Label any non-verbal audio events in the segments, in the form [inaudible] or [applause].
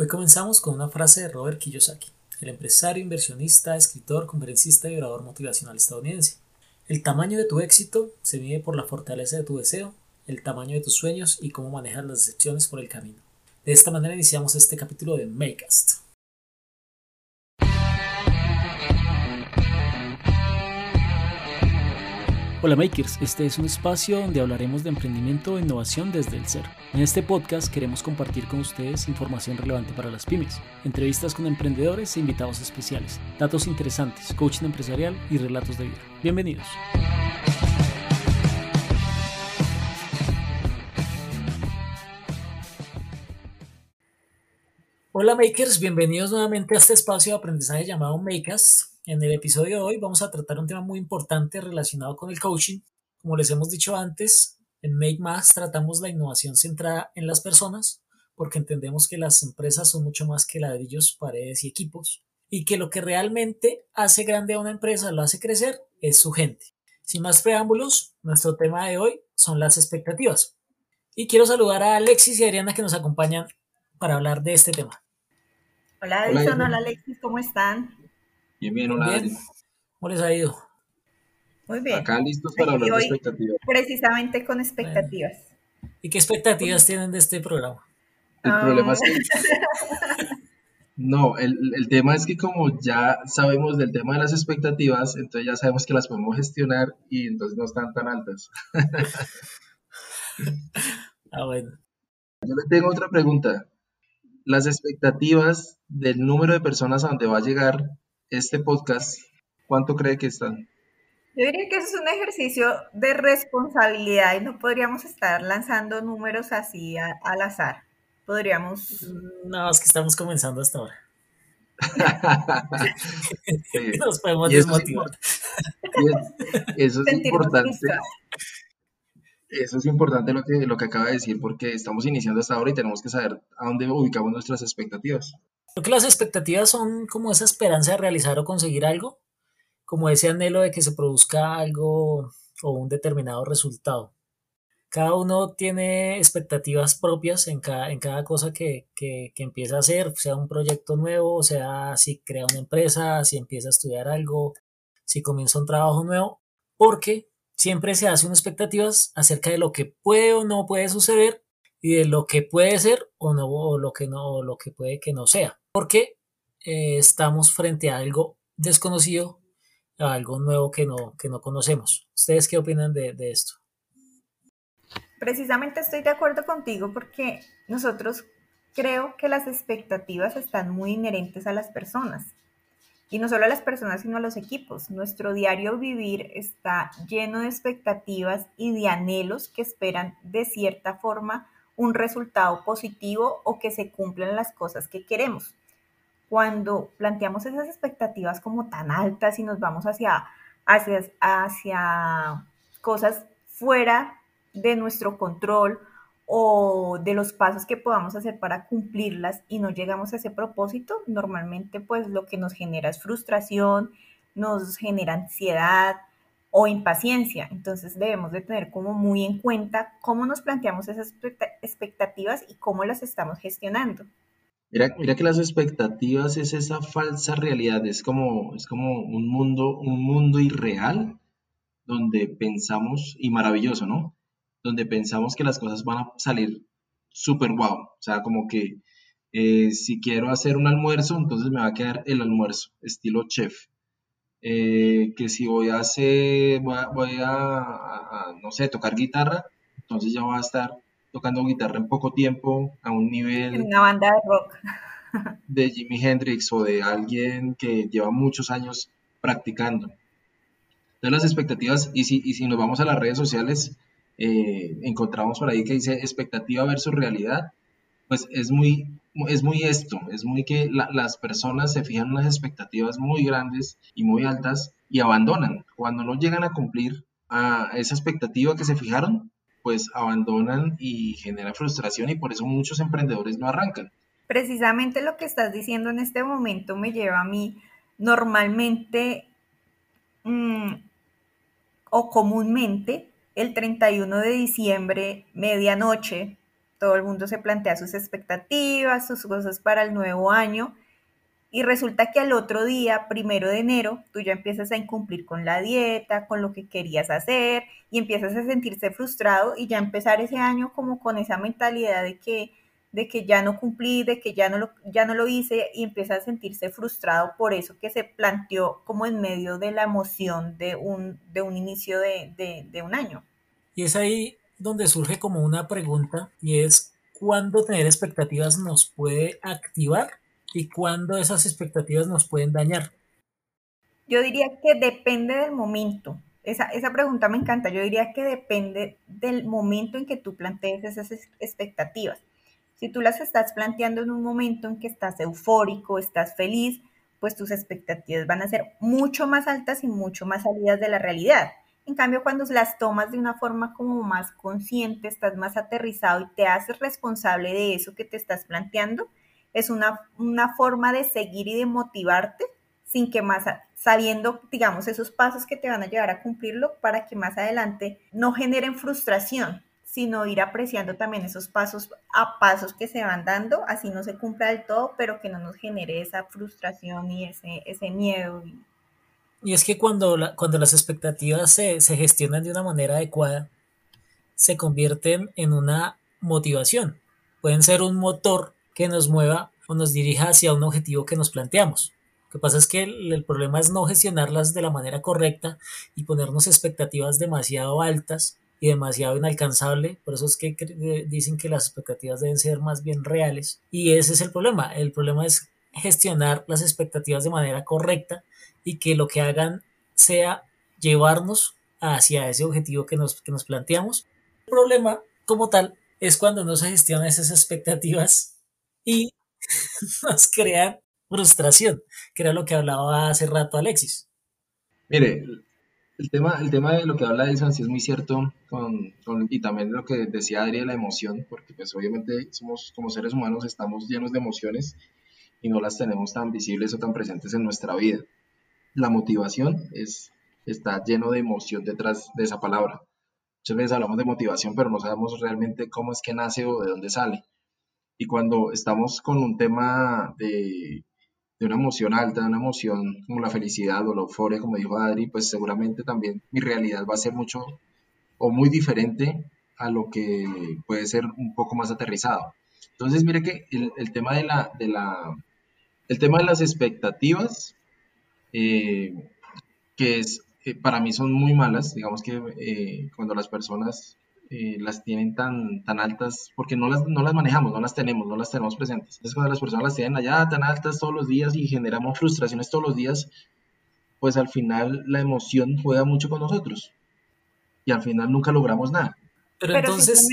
Hoy comenzamos con una frase de Robert Kiyosaki, el empresario, inversionista, escritor, conferencista y orador motivacional estadounidense. El tamaño de tu éxito se mide por la fortaleza de tu deseo, el tamaño de tus sueños y cómo manejas las decepciones por el camino. De esta manera iniciamos este capítulo de Makecast. Hola Makers, este es un espacio donde hablaremos de emprendimiento e innovación desde el cero. En este podcast queremos compartir con ustedes información relevante para las pymes, entrevistas con emprendedores e invitados especiales, datos interesantes, coaching empresarial y relatos de vida. Bienvenidos. Hola Makers, bienvenidos nuevamente a este espacio de aprendizaje llamado Makers. En el episodio de hoy vamos a tratar un tema muy importante relacionado con el coaching. Como les hemos dicho antes, en Make Más tratamos la innovación centrada en las personas porque entendemos que las empresas son mucho más que ladrillos, paredes y equipos y que lo que realmente hace grande a una empresa, lo hace crecer, es su gente. Sin más preámbulos, nuestro tema de hoy son las expectativas. Y quiero saludar a Alexis y Adriana que nos acompañan para hablar de este tema. Hola Edison, hola Alexis, ¿cómo están? Bien, bien, hola. ¿Cómo les ha ido? Muy bien. Acá listos para hablar de expectativas. Precisamente con expectativas. ¿Y qué expectativas tienen de este programa? El problema es que... [laughs] No, el, el, tema es que como ya sabemos del tema de las expectativas, entonces ya sabemos que las podemos gestionar y entonces no están tan altas. [laughs] ah, bueno. Yo le tengo otra pregunta. Las expectativas del número de personas a donde va a llegar este podcast, ¿cuánto cree que están? Yo diría que eso es un ejercicio de responsabilidad y no podríamos estar lanzando números así al azar. Podríamos... No, es que estamos comenzando hasta ahora. [laughs] [laughs] Nos podemos desmotivar. eso es importante. Eso es importante lo que, lo que acaba de decir porque estamos iniciando hasta ahora y tenemos que saber a dónde ubicamos nuestras expectativas. Creo que las expectativas son como esa esperanza de realizar o conseguir algo, como ese anhelo de que se produzca algo o un determinado resultado. Cada uno tiene expectativas propias en cada, en cada cosa que, que, empieza a hacer, sea un proyecto nuevo, sea si crea una empresa, si empieza a estudiar algo, si comienza un trabajo nuevo, porque siempre se hacen expectativas acerca de lo que puede o no puede suceder y de lo que puede ser o no o lo que no o lo que puede que no sea porque eh, estamos frente a algo desconocido a algo nuevo que no que no conocemos. Ustedes qué opinan de, de esto precisamente estoy de acuerdo contigo porque nosotros creo que las expectativas están muy inherentes a las personas. Y no solo a las personas, sino a los equipos. Nuestro diario vivir está lleno de expectativas y de anhelos que esperan de cierta forma un resultado positivo o que se cumplan las cosas que queremos. Cuando planteamos esas expectativas como tan altas y nos vamos hacia, hacia, hacia cosas fuera de nuestro control o de los pasos que podamos hacer para cumplirlas y no llegamos a ese propósito, normalmente pues lo que nos genera es frustración, nos genera ansiedad, o impaciencia. Entonces debemos de tener como muy en cuenta cómo nos planteamos esas expectativas y cómo las estamos gestionando. Mira, mira que las expectativas es esa falsa realidad, es como, es como un mundo, un mundo irreal donde pensamos, y maravilloso, ¿no? Donde pensamos que las cosas van a salir súper guau. O sea, como que eh, si quiero hacer un almuerzo, entonces me va a quedar el almuerzo, estilo chef. Eh, que si voy a hacer, voy, a, no sé, tocar guitarra, entonces ya voy a estar tocando guitarra en poco tiempo, a un nivel... En una banda de rock. [laughs] de Jimi Hendrix o de alguien que lleva muchos años practicando. Entonces las expectativas, y si, y si nos vamos a las redes sociales, eh, encontramos por ahí que dice expectativa versus realidad, pues es muy es muy esto, es muy que las personas se fijan unas expectativas muy grandes y muy altas y abandonan. Cuando no llegan a cumplir a esa expectativa que se fijaron, pues abandonan y genera frustración y por eso muchos emprendedores no arrancan. Precisamente lo que estás diciendo en este momento me lleva a mí normalmente mm, o comúnmente el 31 de diciembre, medianoche, todo el mundo se plantea sus expectativas, sus cosas para el nuevo año y resulta que al otro día, primero de enero, tú ya empiezas a incumplir con la dieta, con lo que querías hacer y empiezas a sentirse frustrado y ya empezar ese año como con esa mentalidad de que, de que ya no cumplí, de que ya no, lo, ya no lo hice y empieza a sentirse frustrado por eso que se planteó como en medio de la emoción de un, de un inicio de, de, de un año. Y es ahí donde surge como una pregunta y es, ¿cuándo tener expectativas nos puede activar y cuándo esas expectativas nos pueden dañar? Yo diría que depende del momento. Esa, esa pregunta me encanta. Yo diría que depende del momento en que tú plantees esas expectativas. Si tú las estás planteando en un momento en que estás eufórico, estás feliz, pues tus expectativas van a ser mucho más altas y mucho más salidas de la realidad. En cambio, cuando las tomas de una forma como más consciente, estás más aterrizado y te haces responsable de eso que te estás planteando, es una, una forma de seguir y de motivarte sin que más, sabiendo, digamos, esos pasos que te van a llevar a cumplirlo para que más adelante no generen frustración, sino ir apreciando también esos pasos a pasos que se van dando, así no se cumpla del todo, pero que no nos genere esa frustración y ese, ese miedo. Es que cuando, cuando las expectativas se, se gestionan de una manera adecuada, se convierten en una motivación. Pueden ser un motor que nos mueva o nos dirija hacia un objetivo que nos planteamos. Lo que pasa es que el, problema es no gestionarlas de la manera correcta y ponernos expectativas demasiado altas y demasiado inalcanzable. Por eso es que dicen que las expectativas deben ser más bien reales. Y ese es el problema. El problema es gestionar las expectativas de manera correcta y que lo que hagan sea llevarnos hacia ese objetivo que nos, que nos planteamos. El problema como tal es cuando no se gestionan esas expectativas y [laughs] nos crean frustración, que era lo que hablaba hace rato Alexis. Mire, el tema, el tema de lo que habla Edison sí es muy cierto, con, y también lo que decía Adri la emoción, porque pues obviamente somos como seres humanos estamos llenos de emociones y no las tenemos tan visibles o tan presentes en nuestra vida. La motivación es, está lleno de emoción detrás de esa palabra. Muchas veces hablamos de motivación, pero no sabemos realmente cómo es que nace o de dónde sale. Y cuando estamos con un tema de, de una emoción alta, de una emoción como la felicidad o la euforia, como dijo Adri, pues seguramente también mi realidad va a ser mucho o muy diferente a lo que puede ser un poco más aterrizado. Entonces, mire que el, tema de la, de la, el tema de las expectativas, eh, que es, eh, para mí son muy malas, digamos que eh, cuando las personas eh, las tienen tan, tan altas, porque no las, no las manejamos, no las tenemos, no las tenemos presentes. Entonces cuando las personas las tienen allá tan altas todos los días y generamos frustraciones todos los días, pues al final la emoción juega mucho con nosotros y al final nunca logramos nada. Pero, entonces,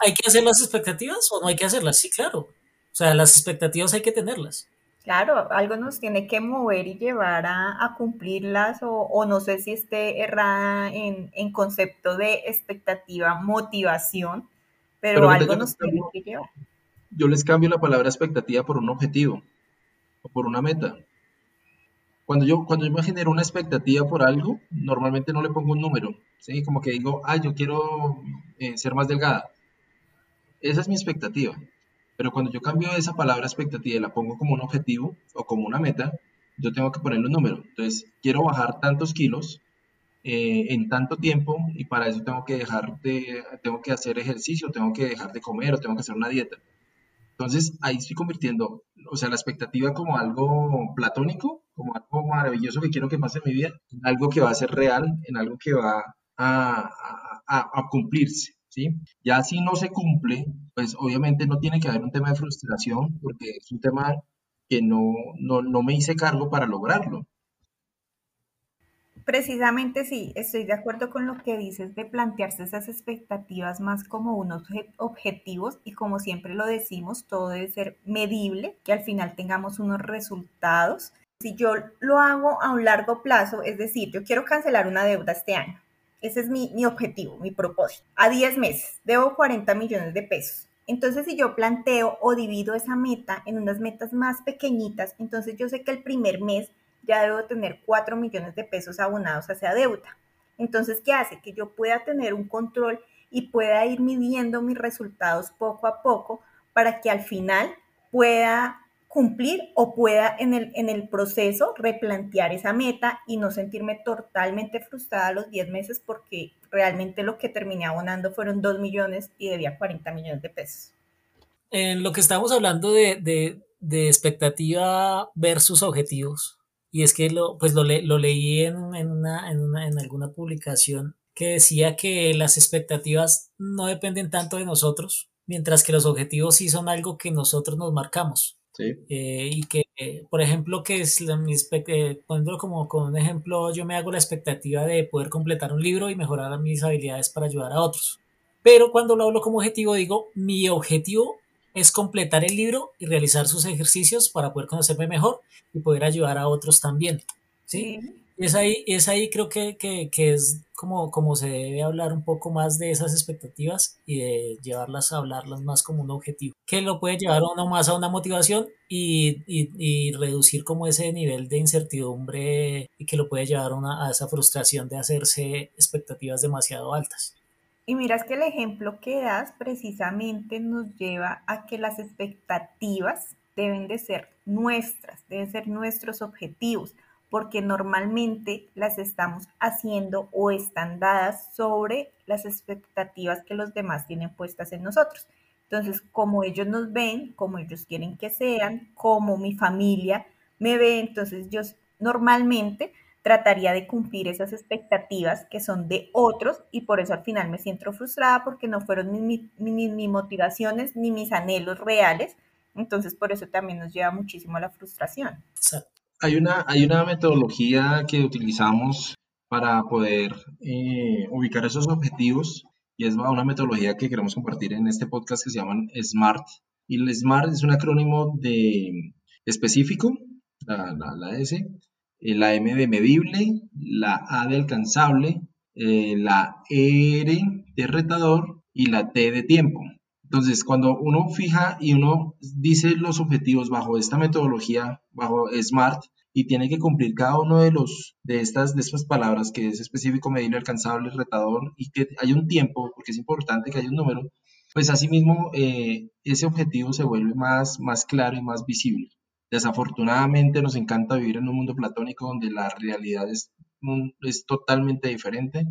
¿hay que hacer las expectativas o no hay que hacerlas? Sí, claro. O sea, las expectativas hay que tenerlas. Claro, algo nos tiene que mover y llevar a, cumplirlas o, no sé si esté errada en, concepto de expectativa, motivación, pero, algo nos tiene que llevar. Yo les cambio la palabra expectativa por un objetivo o por una meta. Cuando yo, cuando yo me genero una expectativa por algo, normalmente no le pongo un número, ¿sí? Como que digo, ah, yo quiero eh, ser más delgada. Esa es mi expectativa. Pero cuando yo cambio esa palabra expectativa y la pongo como un objetivo o como una meta, yo tengo que ponerle un número. Entonces, quiero bajar tantos kilos eh, en tanto tiempo y para eso tengo que dejar de, tengo que hacer ejercicio, tengo que dejar de comer o tengo que hacer una dieta. Entonces, ahí estoy convirtiendo, o sea, la expectativa como algo platónico, como algo maravilloso que quiero que pase en mi vida, en algo que va a ser real, en algo que va a, cumplirse. ¿Sí? Ya si no se cumple, pues obviamente no tiene que haber un tema de frustración porque es un tema que no, no, me hice cargo para lograrlo. Precisamente sí, estoy de acuerdo con lo que dices de plantearse esas expectativas más como unos objetivos y como siempre lo decimos, todo debe ser medible, que al final tengamos unos resultados. Si yo lo hago a un largo plazo, es decir, yo quiero cancelar una deuda este año, ese es mi, objetivo, mi propósito. A 10 meses, debo 40 millones de pesos. Entonces, si yo planteo o divido esa meta en unas metas más pequeñitas, entonces yo sé que el primer mes ya debo tener 4 millones de pesos abonados hacia deuda. Entonces, ¿qué hace? Que yo pueda tener un control y pueda ir midiendo mis resultados poco a poco para que al final pueda cumplir o pueda en el, en el proceso replantear esa meta y no sentirme totalmente frustrada a los 10 meses porque realmente lo que terminé abonando fueron 2 millones y debía 40 millones de pesos. En lo que estamos hablando de, de, de expectativa versus objetivos, y es que lo, pues lo, lo leí en, en, una, en, una, en alguna publicación que decía que las expectativas no dependen tanto de nosotros, mientras que los objetivos sí son algo que nosotros nos marcamos. Sí. Eh, y que, eh, por ejemplo, que es la, mi, eh, poniéndolo como con un ejemplo, yo me hago la expectativa de poder completar un libro y mejorar mis habilidades para ayudar a otros. Pero cuando lo hablo como objetivo, digo, mi objetivo es completar el libro y realizar sus ejercicios para poder conocerme mejor y poder ayudar a otros también. ¿sí? sí. Es, ahí, es ahí creo que, que, que, es como, como se debe hablar un poco más de esas expectativas y de llevarlas a hablarlas más como un objetivo, que lo puede llevar a uno más a una motivación y, y, y reducir como ese nivel de incertidumbre y que lo puede llevar una, a esa frustración de hacerse expectativas demasiado altas. Y miras que el ejemplo que das precisamente nos lleva a que las expectativas deben de ser nuestras, deben ser nuestros objetivos, porque normalmente las estamos haciendo o están dadas sobre las expectativas que los demás tienen puestas en nosotros. Entonces, como ellos nos ven, como ellos quieren que sean, como mi familia me ve, entonces yo normalmente trataría de cumplir esas expectativas que son de otros y por eso al final me siento frustrada porque no fueron ni mis motivaciones ni mis anhelos reales. Entonces por eso también nos lleva muchísimo a la frustración. Hay una, hay una metodología que utilizamos para poder eh, ubicar esos objetivos y es una metodología que queremos compartir en este podcast que se llama SMART. Y el SMART es un acrónimo de específico, la, la, la S, eh, la M de medible, la A de alcanzable, eh, la R de retador y la T de tiempo. Entonces, cuando uno fija y uno dice los objetivos bajo esta metodología, bajo SMART, y tiene que cumplir cada uno de los de estas de palabras que es específico, medible, alcanzable, retador y que hay un tiempo, porque es importante que haya un número, pues asimismo eh, ese objetivo se vuelve más, más claro y más visible. Desafortunadamente nos encanta vivir en un mundo platónico donde la realidad es, es totalmente diferente.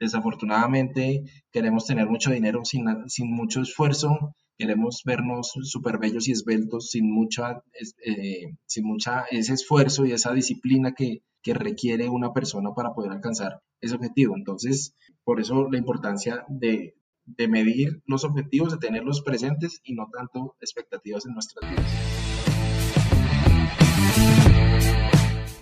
Desafortunadamente queremos tener mucho dinero sin, sin mucho esfuerzo, queremos vernos súper bellos y esbeltos sin mucha, eh, sin mucha ese esfuerzo y esa disciplina que, que requiere una persona para poder alcanzar ese objetivo. Entonces, por eso la importancia de, de medir los objetivos, de tenerlos presentes y no tanto expectativas en nuestras vidas.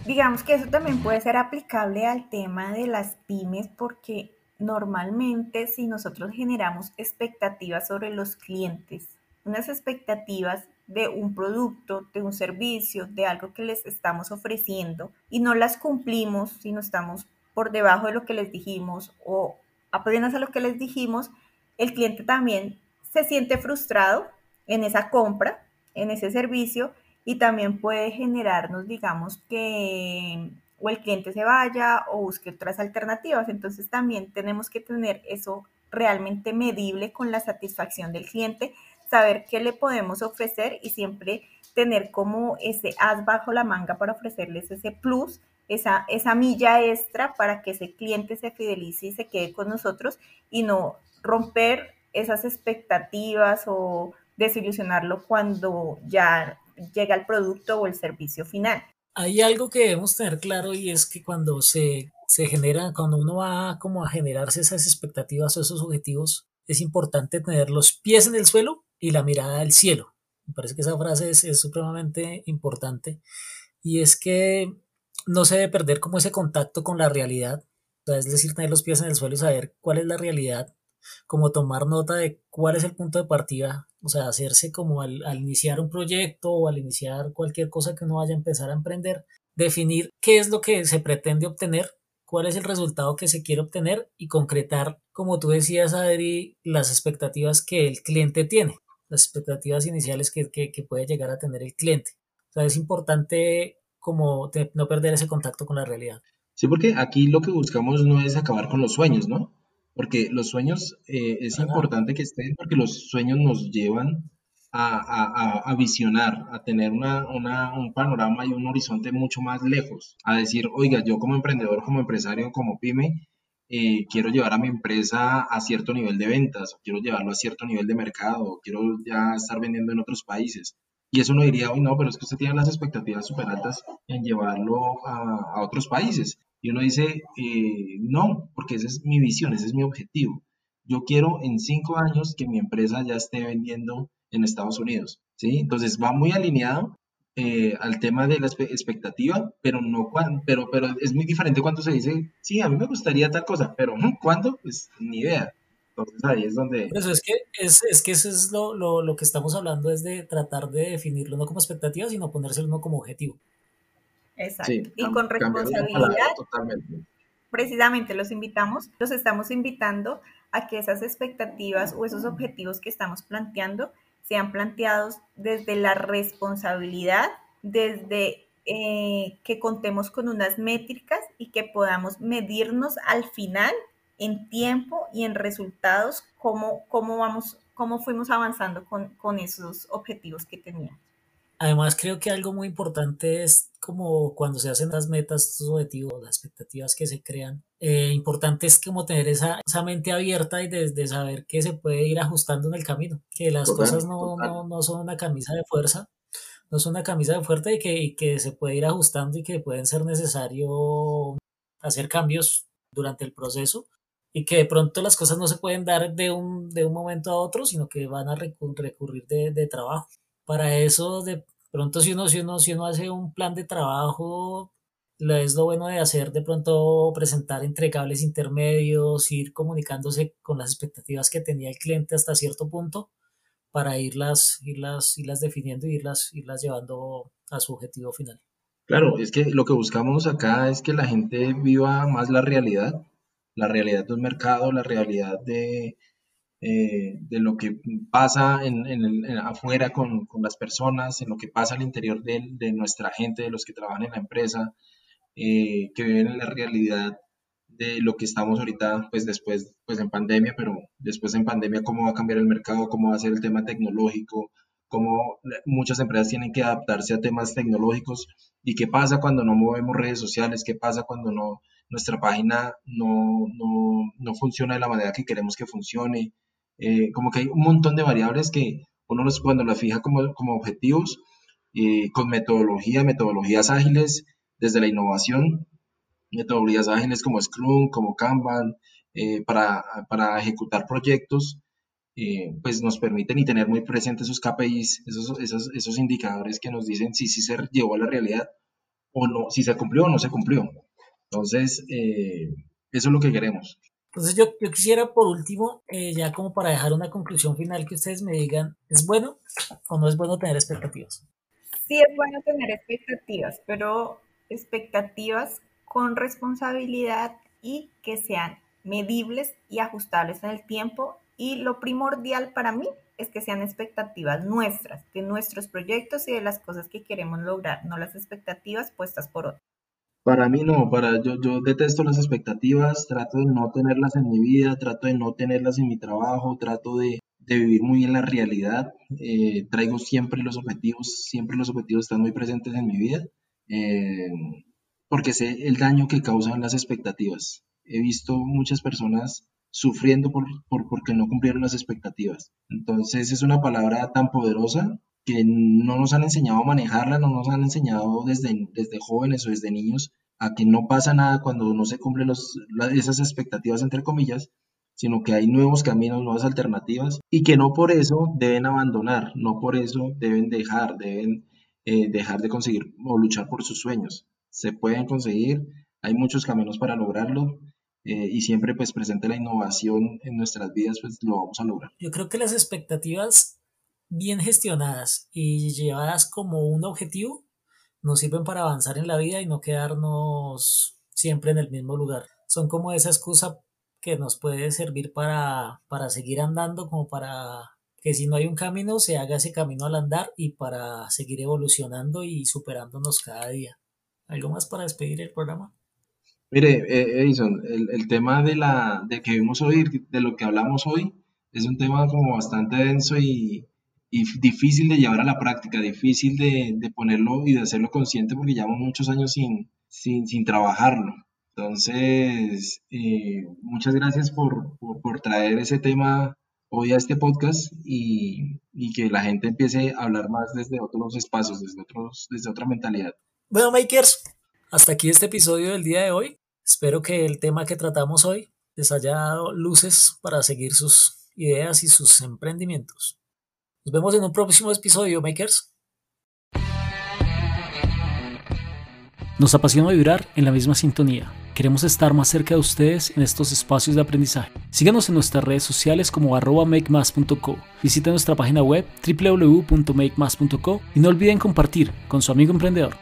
Digamos que eso también puede ser aplicable al tema de las pymes porque normalmente si nosotros generamos expectativas sobre los clientes, unas expectativas de un producto, de un servicio, de algo que les estamos ofreciendo y no las cumplimos, si no estamos por debajo de lo que les dijimos o apenas a lo que les dijimos, el cliente también se siente frustrado en esa compra, en ese servicio y también puede generarnos, digamos, que o el cliente se vaya o busque otras alternativas. Entonces también tenemos que tener eso realmente medible con la satisfacción del cliente, saber qué le podemos ofrecer y siempre tener como ese as bajo la manga para ofrecerles ese plus, esa, esa milla extra para que ese cliente se fidelice y se quede con nosotros y no romper esas expectativas o desilusionarlo cuando ya llega el producto o el servicio final. Hay algo que debemos tener claro y es que cuando se, se genera, cuando uno va como a generarse esas expectativas o esos objetivos, es importante tener los pies en el suelo y la mirada al cielo. Me parece que esa frase es, supremamente importante y es que no se debe perder como ese contacto con la realidad, es decir, tener los pies en el suelo y saber cuál es la realidad como tomar nota de cuál es el punto de partida, o sea, hacerse como al, al, iniciar un proyecto o al iniciar cualquier cosa que uno vaya a empezar a emprender, definir qué es lo que se pretende obtener, cuál es el resultado que se quiere obtener y concretar, como tú decías, Adri, las expectativas que el cliente tiene, las expectativas iniciales que, que, que puede llegar a tener el cliente. O sea, es importante como no perder ese contacto con la realidad. Sí, porque aquí lo que buscamos no es acabar con los sueños, ¿no? Porque los sueños eh, es importante que estén, porque los sueños nos llevan a, visionar, a tener una, un panorama y un horizonte mucho más lejos, a decir, oiga, yo como emprendedor, como empresario, como pyme, eh, quiero llevar a mi empresa a cierto nivel de ventas, quiero llevarlo a cierto nivel de mercado, quiero ya estar vendiendo en otros países. Y eso uno diría, uy, no, pero es que usted tiene las expectativas súper altas en llevarlo a, a, otros países. Y uno dice, eh, no, porque esa es mi visión, ese es mi objetivo. Yo quiero en cinco años que mi empresa ya esté vendiendo en Estados Unidos. ¿sí? Entonces va muy alineado eh, al tema de la expectativa, pero no pero, pero es muy diferente cuando se dice, sí, a mí me gustaría tal cosa, pero ¿cuándo? Pues ni idea. Entonces ahí es donde... Eso es que, es, es que eso es lo, lo, lo, que estamos hablando, es de tratar de definirlo no como expectativa, sino ponérselo como objetivo. Exacto. y con responsabilidad. Precisamente los invitamos, los estamos invitando a que esas expectativas o esos objetivos que estamos planteando sean planteados desde la responsabilidad, desde eh, que contemos con unas métricas y que podamos medirnos al final en tiempo y en resultados cómo, cómo vamos, cómo fuimos avanzando con, con esos objetivos que teníamos. Además, creo que algo muy importante es como cuando se hacen las metas, estos objetivos, las expectativas que se crean, eh, importante es como tener esa, esa mente abierta y de, saber que se puede ir ajustando en el camino, que las cosas no, no, no, son una camisa de fuerza, no son una camisa de fuerza y que, y que se puede ir ajustando y que pueden ser necesario hacer cambios durante el proceso y que de pronto las cosas no se pueden dar de un, de un momento a otro, sino que van a recurrir de, de trabajo. Para eso, de pronto si uno, si uno, si uno hace un plan de trabajo, es lo bueno de hacer de pronto presentar entregables intermedios, ir comunicándose con las expectativas que tenía el cliente hasta cierto punto para irlas, irlas, irlas definiendo y irlas, irlas llevando a su objetivo final. Claro, es que lo que buscamos acá es que la gente viva más la realidad, la realidad de un mercado, la realidad de, eh, de lo que pasa en, afuera con, las personas, en lo que pasa al interior de, nuestra gente, de los que trabajan en la empresa, eh, que viven en la realidad de lo que estamos ahorita, pues después, pues en pandemia, pero después en pandemia, cómo va a cambiar el mercado, cómo va a ser el tema tecnológico, cómo muchas empresas tienen que adaptarse a temas tecnológicos y qué pasa cuando no movemos redes sociales, qué pasa cuando no, nuestra página no, no, no funciona de la manera que queremos que funcione, eh, como que hay un montón de variables que uno los, cuando las fija como, como objetivos, eh, con metodología, metodologías ágiles, desde la innovación, metodologías ágiles como Scrum, como Kanban, eh, para, para, ejecutar proyectos, pues nos permiten y tener muy presentes esos KPIs, esos, esos, esos indicadores que nos dicen si, si se llevó a la realidad o no, si se cumplió o no se cumplió. Entonces, eso es lo que queremos. Entonces yo, yo quisiera por último, eh, ya como para dejar una conclusión final, que ustedes me digan, ¿es bueno o no es bueno tener expectativas? Sí es bueno tener expectativas, pero expectativas con responsabilidad y que sean medibles y ajustables en el tiempo. Y lo primordial para mí es que sean expectativas nuestras, de nuestros proyectos y de las cosas que queremos lograr, no las expectativas puestas por otros. Para mí no, para yo, yo detesto las expectativas, trato de no tenerlas en mi vida, trato de no tenerlas en mi trabajo, trato de, vivir muy en la realidad, eh, traigo siempre los objetivos, siempre los objetivos están muy presentes en mi vida, eh, porque sé el daño que causan las expectativas. He visto muchas personas sufriendo por, por, porque no cumplieron las expectativas. Entonces es una palabra tan poderosa que no nos han enseñado a manejarla, no nos han enseñado desde, desde jóvenes o desde niños a que no pasa nada cuando no se cumplen los, esas expectativas, entre comillas, sino que hay nuevos caminos, nuevas alternativas y que no por eso deben abandonar, no por eso deben dejar, deben eh, dejar de conseguir o luchar por sus sueños. Se pueden conseguir, hay muchos caminos para lograrlo eh, y siempre pues presente la innovación en nuestras vidas, pues lo vamos a lograr. Yo creo que las expectativas bien gestionadas y llevadas como un objetivo nos sirven para avanzar en la vida y no quedarnos siempre en el mismo lugar. Son como esa excusa que nos puede servir para, para seguir andando, como para que si no hay un camino, se haga ese camino al andar y para seguir evolucionando y superándonos cada día. ¿Algo más para despedir el programa? Mire, eh, Edison, el, el tema de la de que vimos hoy, de lo que hablamos hoy, es un tema como bastante denso y, y difícil de llevar a la práctica, difícil de, de ponerlo y de hacerlo consciente porque llevamos muchos años sin, sin, sin trabajarlo. Entonces, eh, muchas gracias por, por, por traer ese tema hoy a este podcast y, y que la gente empiece a hablar más desde otros espacios, desde, otros, desde otra mentalidad. Bueno, makers, hasta aquí este episodio del día de hoy. Espero que el tema que tratamos hoy les haya dado luces para seguir sus ideas y sus emprendimientos. Nos vemos en un próximo episodio, makers. Nos apasiona vibrar en la misma sintonía. Queremos estar más cerca de ustedes en estos espacios de aprendizaje. Síganos en nuestras redes sociales como arroba makemas.co. Visiten nuestra página web www.makemas.co y no olviden compartir con su amigo emprendedor.